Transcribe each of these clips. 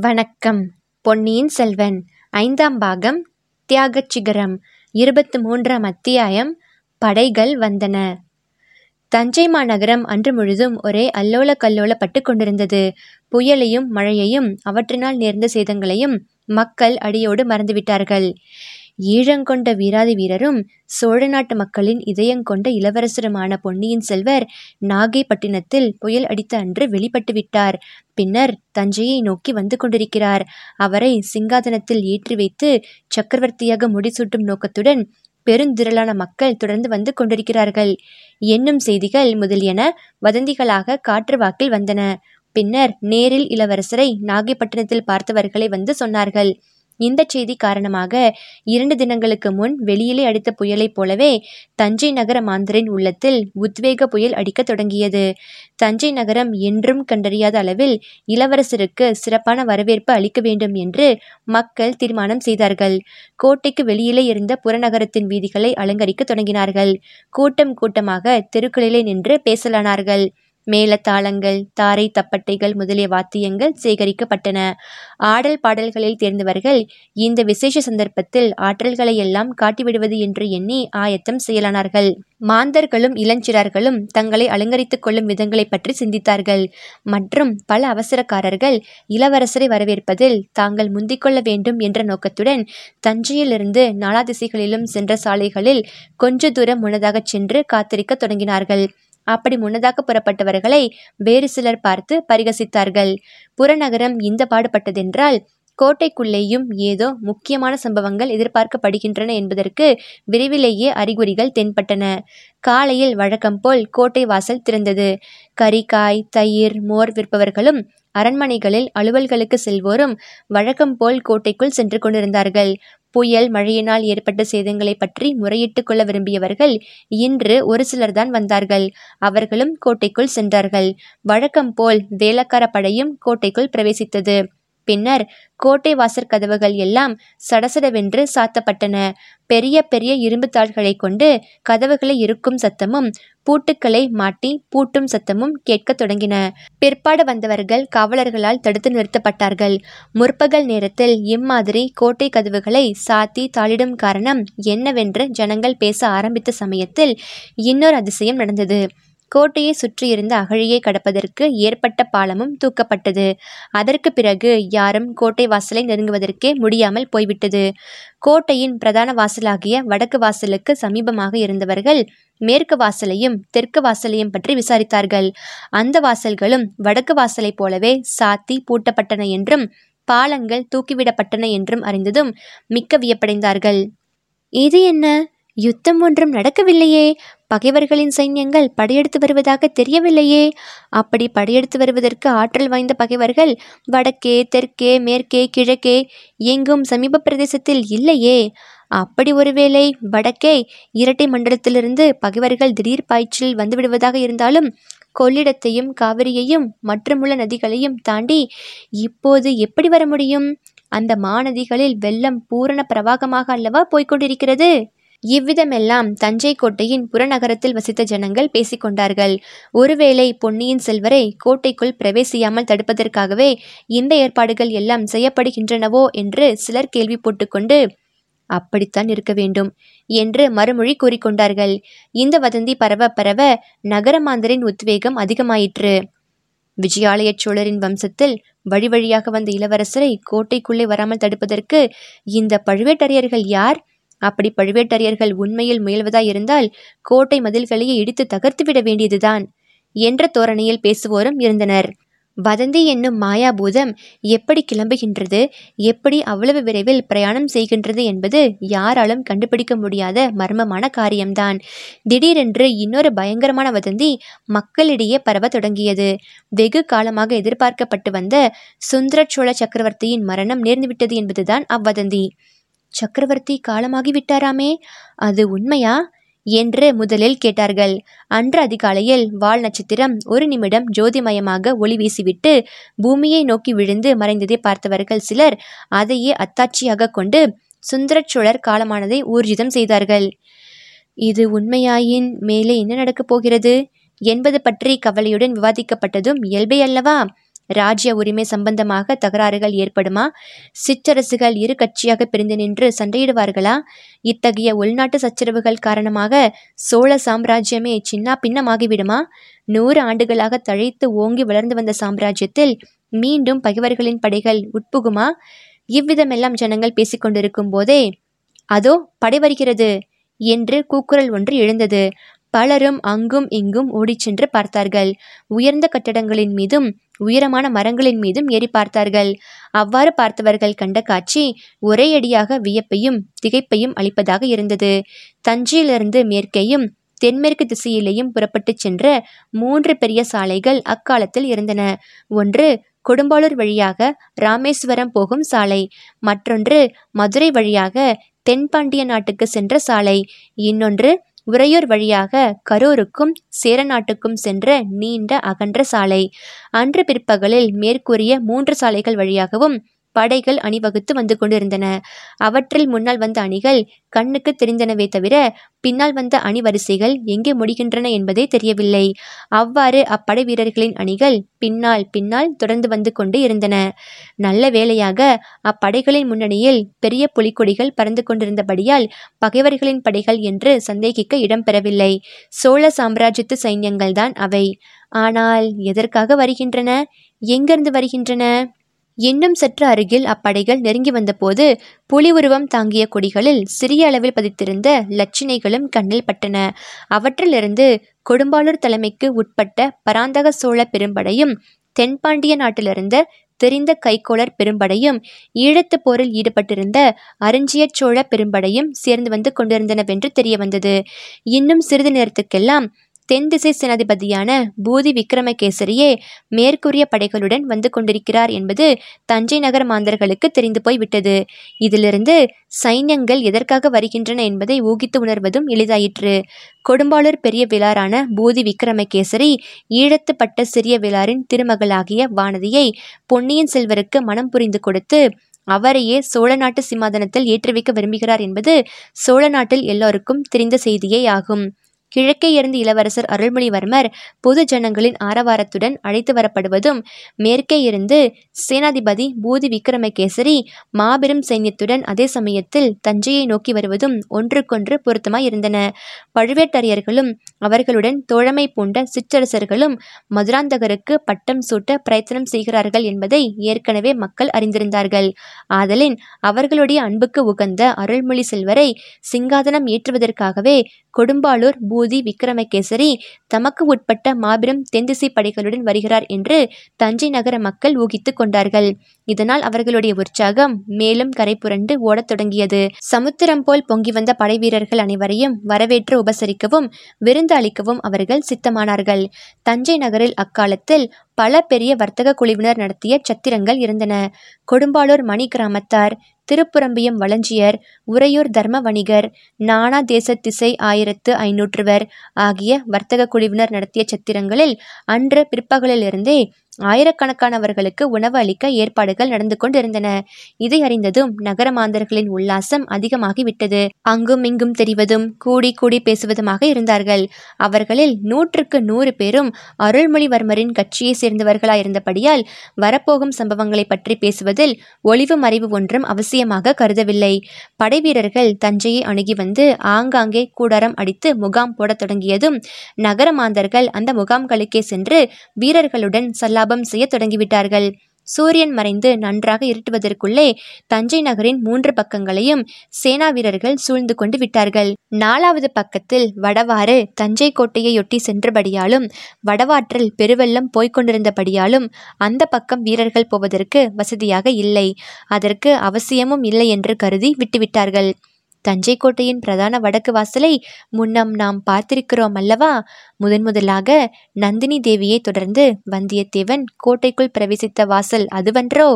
வணக்கம். பொன்னியின் செல்வன் ஐந்தாம் பாகம் தியாகச் சிகரம் இருபத்து மூன்றாம் அத்தியாயம் படைகள் வந்தன. தஞ்சை மாநகரம் அன்று முழுதும் ஒரே அல்லோல கல்லோலப்பட்டு கொண்டிருந்தது. புயலையும் மழையையும் அவற்றினால் நேர்ந்த சேதங்களையும் மக்கள் அடியோடு மறந்துவிட்டார்கள். ஈழங்கொண்ட வீராதி வீரரும் சோழ நாட்டு மக்களின் இதயங்கொண்ட இளவரசருமான பொன்னியின் செல்வர் நாகைப்பட்டினத்தில் புயல் அடித்த அன்று வெளிப்பட்டுவிட்டார் பின்னர் தஞ்சையை நோக்கி வந்து கொண்டிருக்கிறார். அவரை சிங்காதனத்தில் ஏற்றி வைத்து சக்கரவர்த்தியாக முடிசூட்டும் நோக்கத்துடன் பெருந்திரளான மக்கள் தொடர்ந்து வந்து கொண்டிருக்கிறார்கள். என்னும் செய்திகள் முதலியன வதந்திகளாக காற்று வாக்கில் வந்தன. பின்னர் நேரில் இளவரசரை நாகைப்பட்டினத்தில் பார்த்தவர்களை வந்து சொன்னார்கள். இந்த செய்தி காரணமாக இரண்டு தினங்களுக்கு முன் வெளியிலே அடித்த புயலைப் போலவே தஞ்சை நகர மாந்தரின் உள்ளத்தில் உத்வேக புயல் அடிக்கத் தொடங்கியது. தஞ்சை நகரம் என்றும் கண்டறியாத அளவில் இளவரசருக்கு சிறப்பான வரவேற்பு அளிக்க வேண்டும் என்று மக்கள் தீர்மானம் செய்தார்கள். கோட்டைக்கு வெளியிலே இருந்த புறநகரத்தின் வீதிகளை அலங்கரிக்க தொடங்கினார்கள். கூட்டம் கூட்டமாக தெருக்களிலே நின்று பேசலானார்கள். மேளதாளங்கள் தாரை தப்பட்டைகள் முதலிய வாத்தியங்கள் சேகரிக்கப்பட்டன. ஆடல் பாடல்களில் தேர்ந்தவர்கள் இந்த விசேஷ சந்தர்ப்பத்தில் ஆற்றல்களை எல்லாம் காட்டிவிடுவது என்று எண்ணி ஆயத்தம் செய்யலானார்கள். மாந்தர்களும் இளஞ்சிறார்களும் தங்களை அலங்கரித்துக் கொள்ளும் விதங்களை பற்றி சிந்தித்தார்கள். மற்றும் பல அவசரக்காரர்கள் இளவரசரை வரவேற்பதில் தாங்கள் முந்திக்கொள்ள வேண்டும் என்ற நோக்கத்துடன் தஞ்சையிலிருந்து நாலா திசைகளிலும் சென்ற சாலைகளில் கொஞ்ச தூரம் முன்னதாகச் சென்று காத்திருக்க தொடங்கினார்கள். அப்படி முன்னதாக புறப்பட்டவர்களை வேறு சிலர் பார்த்து பரிகசித்தார்கள். புறநகரம் இந்த பாடுபட்டதென்றால் கோட்டைக்குள்ளேயும் ஏதோ முக்கியமான சம்பவங்கள் எதிர்பார்க்கப்படுகின்றன என்பதற்கு விரைவிலேயே அறிகுறிகள் தென்பட்டன. காலையில் வழக்கம் போல் கோட்டை வாசல் திறந்தது. கறிக்காய் தயிர் மோர் விற்பவர்களும் அரண்மனைகளில் அலுவல்களுக்கு செல்வோரும் வழக்கம் போல் கோட்டைக்குள் சென்று கொண்டிருந்தார்கள். புயல் மழையினால் ஏற்பட்ட சேதங்களை பற்றி முறையிட்டுக் கொள்ள விரும்பியவர்கள் இன்று ஒரு சிலர்தான் வந்தார்கள். அவர்களும் கோட்டைக்குள் சென்றார்கள். வழக்கம் போல் வேலக்கார படையும் கோட்டைக்குள் பிரவேசித்தது. பின்னர் கோட்டை வாசற் கதவுகள் எல்லாம் சடசடவென்று சாத்தப்பட்டன. பெரிய பெரிய இரும்பு தாள்களை கொண்டு கதவுகளை இருக்கும் சத்தமும் பூட்டுக்களை மாட்டி பூட்டும் சத்தமும் கேட்கத் தொடங்கின. பிற்பாடு வந்தவர்கள் காவலர்களால் தடுத்து நிறுத்தப்பட்டார்கள். முற்பகல் நேரத்தில் இம்மாதிரி கோட்டை கதவுகளை சாத்தி தாளிடும் காரணம் என்னவென்று ஜனங்கள் பேச ஆரம்பித்த சமயத்தில் இன்னொரு அதிசயம் நடந்தது. கோட்டையை சுற்றியிருந்த அகழியை கடப்பதற்கு ஏற்பட்ட பாலமும் தூக்கப்பட்டது. அதற்கு பிறகு யாரும் கோட்டை வாசலை நெருங்குவதற்கே முடியாமல் போய்விட்டது. கோட்டையின் பிரதான வாசலாகிய வடக்கு வாசலுக்கு சமீபமாக இருந்தவர்கள் மேற்கு வாசலையும் தெற்கு வாசலையும் பற்றி விசாரித்தார்கள். அந்த வாசல்களும் வடக்கு வாசலைப் போலவே சாத்தி பூட்டப்பட்டன என்றும் பாலங்கள் தூக்கிவிடப்பட்டன என்றும் அறிந்ததும் மிக்க வியப்படைந்தார்கள். இது என்ன? யுத்தம் ஒன்றும் நடக்கவில்லையே! பகைவர்களின் சைன்யங்கள் படையெடுத்து வருவதாக தெரியவில்லையே. அப்படி படையெடுத்து வருவதற்கு ஆற்றல் வாய்ந்த பகைவர்கள் வடக்கே தெற்கே மேற்கே கிழக்கே எங்கும் சமீப பிரதேசத்தில் இல்லையே. அப்படி ஒருவேளை வடக்கே இரட்டை மண்டலத்திலிருந்து பகைவர்கள் திடீர் பாய்ச்சல் வந்துவிடுவதாக இருந்தாலும் கொள்ளிடத்தையும் காவிரியையும் மற்றுமுள்ள நதிகளையும் தாண்டி இப்போது எப்படி வர முடியும்? அந்த மாநதிகளில் வெள்ளம் பூரண பிரவாகமாக அல்லவா போய்கொண்டிருக்கிறது இவ்விதமெல்லாம் தஞ்சை கோட்டையின் புறநகரத்தில் வசித்த ஜனங்கள் பேசிக்கொண்டார்கள் ஒருவேளை பொன்னியின் செல்வரை கோட்டைக்குள் பிரவேசியாமல் தடுப்பதற்காகவே இந்த ஏற்பாடுகள் எல்லாம் செய்யப்படுகின்றனவோ என்று சிலர் கேள்வி போட்டுக்கொண்டு அப்படித்தான் இருக்க வேண்டும் என்று மறுமொழி கூறிக்கொண்டார்கள் இந்த வதந்தி பரவ பரவ நகரமாந்தரின் உத்வேகம் அதிகமாயிற்று. விஜயாலய சோழரின் வம்சத்தில் வழி வழியாக வந்த இளவரசரை கோட்டைக்குள்ளே வராமல் தடுப்பதற்கு இந்த பழுவேட்டரையர்கள் யார்? அப்படி பழுவேட்டரையர்கள் உண்மையில் முயல்வதாயிருந்தால் கோட்டை மதில்களையே இடித்து தகர்த்துவிட வேண்டியதுதான் என்ற தோரணையில் பேசுவோரும் இருந்தனர். வதந்தி என்னும் மாயாபூதம் எப்படி கிளம்புகின்றது எப்படி அவ்வளவு விரைவில் பிரயாணம் செய்கின்றது என்பது யாராலும் கண்டுபிடிக்க முடியாத மர்மமான காரியம்தான். திடீரென்று இன்னொரு பயங்கரமான வதந்தி மக்களிடையே பரவ தொடங்கியது. வெகு காலமாக எதிர்பார்க்கப்பட்டு வந்த சுந்தர சோழ சக்கரவர்த்தியின் மரணம் நேர்ந்துவிட்டது என்பதுதான் அவ்வதந்தி. சக்கரவர்த்தி காலமாகிவிட்டாராமே? அது உண்மையா? என்று முதலில் கேட்டார்கள். அன்று அதிகாலையில் வால் நட்சத்திரம் ஒரு நிமிடம் ஜோதிமயமாக ஒளி வீசிவிட்டு பூமியை நோக்கி விழுந்து மறைந்ததை பார்த்தவர்கள் சிலர் அதையே அத்தாட்சியாக கொண்டு சுந்தரச்சோழர் காலமானதை ஊர்ஜிதம் செய்தார்கள். இது உண்மையாயின் மேலே என்ன நடக்கப் போகிறது? என்பது பற்றி கவலையுடன் விவாதிக்கப்பட்டதும் இயல்பே அல்லவா? ராஜ்ய உரிமை சம்பந்தமாக தகராறுகள் ஏற்படுமா? சிற்றரசுகள் இரு கட்சியாக பிரிந்து நின்று சண்டையிடுவார்களா? இத்தகைய உள்நாட்டு சச்சரவுகள் காரணமாக சோழ சாம்ராஜ்யமே சின்னா பின்னமாகிவிடுமா? நூறு ஆண்டுகளாக தழைத்து ஓங்கி வளர்ந்து வந்த சாம்ராஜ்யத்தில் மீண்டும் பகைவர்களின் படைகள் உட்புகுமா? இவ்விதமெல்லாம் ஜனங்கள் பேசிக்கொண்டிருக்கும் போதே அதோ படை வருகிறது என்று கூக்குரல் ஒன்று எழுந்தது. பலரும் அங்கும் இங்கும் ஓடிச் சென்று பார்த்தார்கள். உயர்ந்த கட்டடங்களின் மீதும் உயரமான மரங்களின் மீதும் ஏறி பார்த்தார்கள். அவ்வாறு பார்த்தவர்கள் கண்ட காட்சி ஒரே அடியாக வியப்பையும் திகைப்பையும் அளிப்பதாக இருந்தது. தஞ்சையிலிருந்து மேற்கேயும் தென்மேற்கு திசையிலேயும் புறப்பட்டுச் சென்ற மூன்று பெரிய சாலைகள் அக்காலத்தில் இருந்தன. ஒன்று கொடும்பாளூர் வழியாக ராமேஸ்வரம் போகும் சாலை மற்றொன்று மதுரை வழியாக தென்பாண்டிய நாட்டுக்கு சென்ற சாலை இன்னொன்று உறையூர் வழியாக கரூருக்கும் சேரநாட்டுக்கும் சென்ற நீண்ட அகன்ற சாலை. அன்று பிற்பகலில் மேற்கூறிய மூன்று சாலைகள் வழியாகவும் படைகள் அணிவகுத்து வந்து கொண்டிருந்தன. அவற்றில் முன்னால் வந்த அணிகள் கண்ணுக்கு தெரிந்தனவே தவிர பின்னால் வந்த அணிவரிசைகள் எங்கே முடிகின்றன என்பதே தெரியவில்லை. அவ்வாறு அப்படை வீரர்களின் அணிகள் பின்னால் பின்னால் தொடர்ந்து வந்து கொண்டு இருந்தன. நல்ல வேளையாக அப்படைகளின் முன்னணியில் பெரிய புலிக்கொடிகள் பறந்து கொண்டிருந்தபடியால் பகைவர்களின் படைகள் என்று சந்தேகிக்க இடம்பெறவில்லை சோழ சாம்ராஜ்யத்து சைன்யங்கள்தான் அவை. ஆனால் எதற்காக வருகின்றன? எங்கிருந்து வருகின்றன? இன்னும் சற்று அருகில் அப்படைகள் நெருங்கி வந்தபோது புலி உருவம் தாங்கிய கொடிகளில் சிறிய அளவில் பதித்திருந்த லட்சினைகளும் கண்ணில் பட்டன. அவற்றிலிருந்து கொடும்பாளூர் தலைமைக்கு உட்பட்ட பராந்தக சோழ பெரும்படையும் தென்பாண்டிய நாட்டிலிருந்த தெரிந்த கைக்கோளர் பெரும்படையும் ஈழத்து போரில் ஈடுபட்டிருந்த அருஞ்சிய சோழ பெரும்படையும் சேர்ந்து வந்து கொண்டிருந்தனவென்று தெரிய வந்தது இன்னும் சிறிது நேரத்துக்கெல்லாம் தென் திசை சேனாதிபதியான பூதி விக்ரமகேசரியே மேற்கூறிய படைகளுடன் வந்து கொண்டிருக்கிறார் என்பது தஞ்சை நகர மாந்தர்களுக்கு தெரிந்து போய் விட்டது இதிலிருந்து சைன்யங்கள் எதற்காக வருகின்றன என்பதை ஊகித்து உணர்வதும் எளிதாயிற்று. கொடும்பாளூர் பெரிய விழாரான பூதி விக்ரமகேசரி ஈழத்துப்பட்ட சிறிய விழாரின் திருமகளாகிய வானதியை பொன்னியின் செல்வருக்கு மனம் புரிந்து கொடுத்து அவரையே சோழ நாட்டு சிம்மாதனத்தில் ஏற்றுவிக்க விரும்புகிறார் என்பது சோழ நாட்டில் எல்லோருக்கும் தெரிந்த செய்தியே ஆகும். கிழக்கே இருந்து இளவரசர் அருள்மொழிவர்மர் பொது ஜனங்களின் ஆரவாரத்துடன் அழைத்து வரப்படுவதும் மேற்கே இருந்து சேனாதிபதி பூதி விக்ரமகேசரி மாபெரும் சைன்யத்துடன் அதே சமயத்தில் தஞ்சையை நோக்கி வருவதும் ஒன்றுக்கொன்று பொருத்தமாய் இருந்தன. பழுவேட்டரையர்களும் அவர்களுடன் தோழமை பூண்ட சிற்றரசர்களும் மதுராந்தகருக்கு பட்டம் சூட்ட பிரயத்தனம் செய்கிறார்கள் என்பதை ஏற்கனவே மக்கள் அறிந்திருந்தார்கள். ஆதலின் அவர்களுடைய அன்புக்கு உகந்த அருள்மொழி செல்வரை சிங்காதனம் ஏற்றுவதற்காகவே கொடும்பாளூர் பூதி விக்ரமகேசரி தமக்கு உட்பட்ட மாபெரும் தென்திசை படைகளுடன் வருகிறார் என்று தஞ்சை நகர மக்கள் ஊகித்துக் கொண்டார்கள். இதனால் அவர்களுடைய உற்சாகம் மேலும் கரை புரண்டு ஓடத் தொடங்கியது. சமுத்திரம் போல் பொங்கி வந்த படைவீரர்கள் அனைவரையும் வரவேற்று உபசரிக்கவும் விருந்து அளிக்கவும் அவர்கள் சித்தமானார்கள். தஞ்சை நகரில் அக்காலத்தில் பல பெரிய வர்த்தக குழுவினர் நடத்திய சத்திரங்கள் இருந்தன. கொடும்பாளூர் மணி கிராமத்தார் திருப்புரம்பியம் வளஞ்சியர் உறையூர் தர்ம வணிகர் நானா தேசத்திசை ஆயிரத்து ஐநூற்றுவர் ஆகிய வர்த்தக குழுவினர் நடத்திய சத்திரங்களில் அன்று பிற்பகலிலிருந்தே ஆயிரக்கணக்கானவர்களுக்கு உணவு அளிக்க ஏற்பாடுகள் நடந்து கொண்டிருந்தன. இதை அறிந்ததும் நகர மாந்தர்களின் உல்லாசம் அதிகமாகிவிட்டது. அங்கும் இங்கும் தெரிவதும் கூடி கூடி பேசுவதுமாக இருந்தார்கள். அவர்களில் நூற்றுக்கு நூறு பேரும் அருள்மொழிவர்மரின் கட்சியை சேர்ந்தவர்களாயிருந்தபடியால் வரப்போகும் சம்பவங்களை பற்றி பேசுவதில் ஒளிவு மறைவு ஒன்றும் அவசியமாக கருதவில்லை. படைவீரர்கள் தஞ்சையை அணுகி வந்து ஆங்காங்கே கூடாரம் அடித்து முகாம் போடத் தொடங்கியதும் நகர மாந்தர்கள் அந்த முகாம்களுக்கே சென்று வீரர்களுடன் ஜபம் செய்ய தொடங்கிவிட்டார்கள். சூரியன் மறைந்து நன்றாக இருட்டுவதற்குள்ளே தஞ்சை நகரின் மூன்று பக்கங்களையும் சேனா வீரர்கள் சூழ்ந்து கொண்டு விட்டார்கள். நாலாவது பக்கத்தில் வடவாறு தஞ்சை கோட்டையொட்டி சென்றபடியாலும் வடவாற்றில் பெருவெள்ளம் போய்க் கொண்டிருந்தபடியாலும் அந்த பக்கம் வீரர்கள் போவதற்கு வசதியாக இல்லை. அதற்கு அவசியமும் இல்லை என்று கருதி விட்டுவிட்டார்கள். தஞ்சை கோட்டையின் பிரதான வடக்கு வாசலை முன்னம் நாம் பார்த்திருக்கிறோம் அல்லவா? முதன் முதலாக நந்தினி தேவியை தொடர்ந்து வந்தியத்தேவன் கோட்டைக்குள் பிரவேசித்த வாசல் அதுவன்றோ?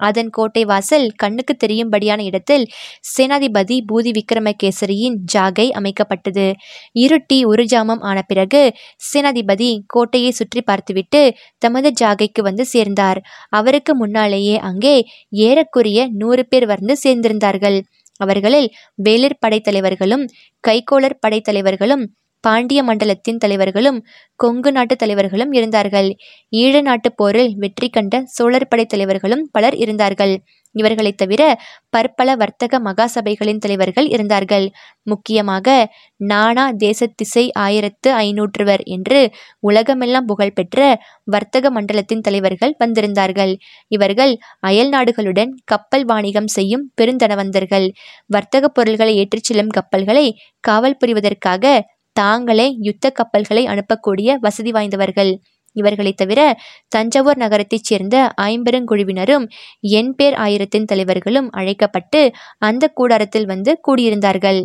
அதன் கோட்டை வாசல் கண்ணுக்கு தெரியும்படியான இடத்தில் சேனாதிபதி பூதி விக்ரமகேசரியின் ஜாகை அமைக்கப்பட்டது. இருட்டி ஒரு ஜாமம் ஆன பிறகு சேனாதிபதி கோட்டையை சுற்றி பார்த்துவிட்டு தமது ஜாகைக்கு வந்து சேர்ந்தார். அவருக்கு முன்னாலேயே அங்கே ஏறக்குறைய நூறு பேர் வந்து சேர்ந்திருந்தார்கள். அவர்களில் வேளிர் படைத்தலைவர்களும் கைக்கோளர் படைத்தலைவர்களும் பாண்டிய மண்டலத்தின் தலைவர்களும் கொங்கு நாட்டு தலைவர்களும் இருந்தார்கள். ஈழ நாட்டுப் போரில் வெற்றி கண்ட சோழர் படை தலைவர்களும் பலர் இருந்தார்கள். இவர்களைத் தவிர பற்பல வர்த்தக மகாசபைகளின் தலைவர்கள் இருந்தார்கள். முக்கியமாக நானா தேசத்திசை ஆயிரத்து ஐநூற்றுவர் என்று உலகமெல்லாம் புகழ்பெற்ற வர்த்தக மண்டலத்தின் தலைவர்கள் வந்திருந்தார்கள். இவர்கள் அயல் நாடுகளுடன் கப்பல் வாணிகம் செய்யும் பெருந்தனவந்தர்கள். வர்த்தக பொருள்களை ஏற்றிச் செல்லும் கப்பல்களை காவல் புரிவதற்காக தாங்களே யுத்த கப்பல்களை அனுப்பக்கூடிய வசதி வாய்ந்தவர்கள். இவர்களைத் தவிர தஞ்சாவூர் நகரத்தைச் சேர்ந்த ஐம்பெருங்குழுவினரும் எண் பேர் ஆயிரத்தின் தலைவர்களும் அழைக்கப்பட்டு அந்த கூடாரத்தில் வந்து கூடியிருந்தார்கள்.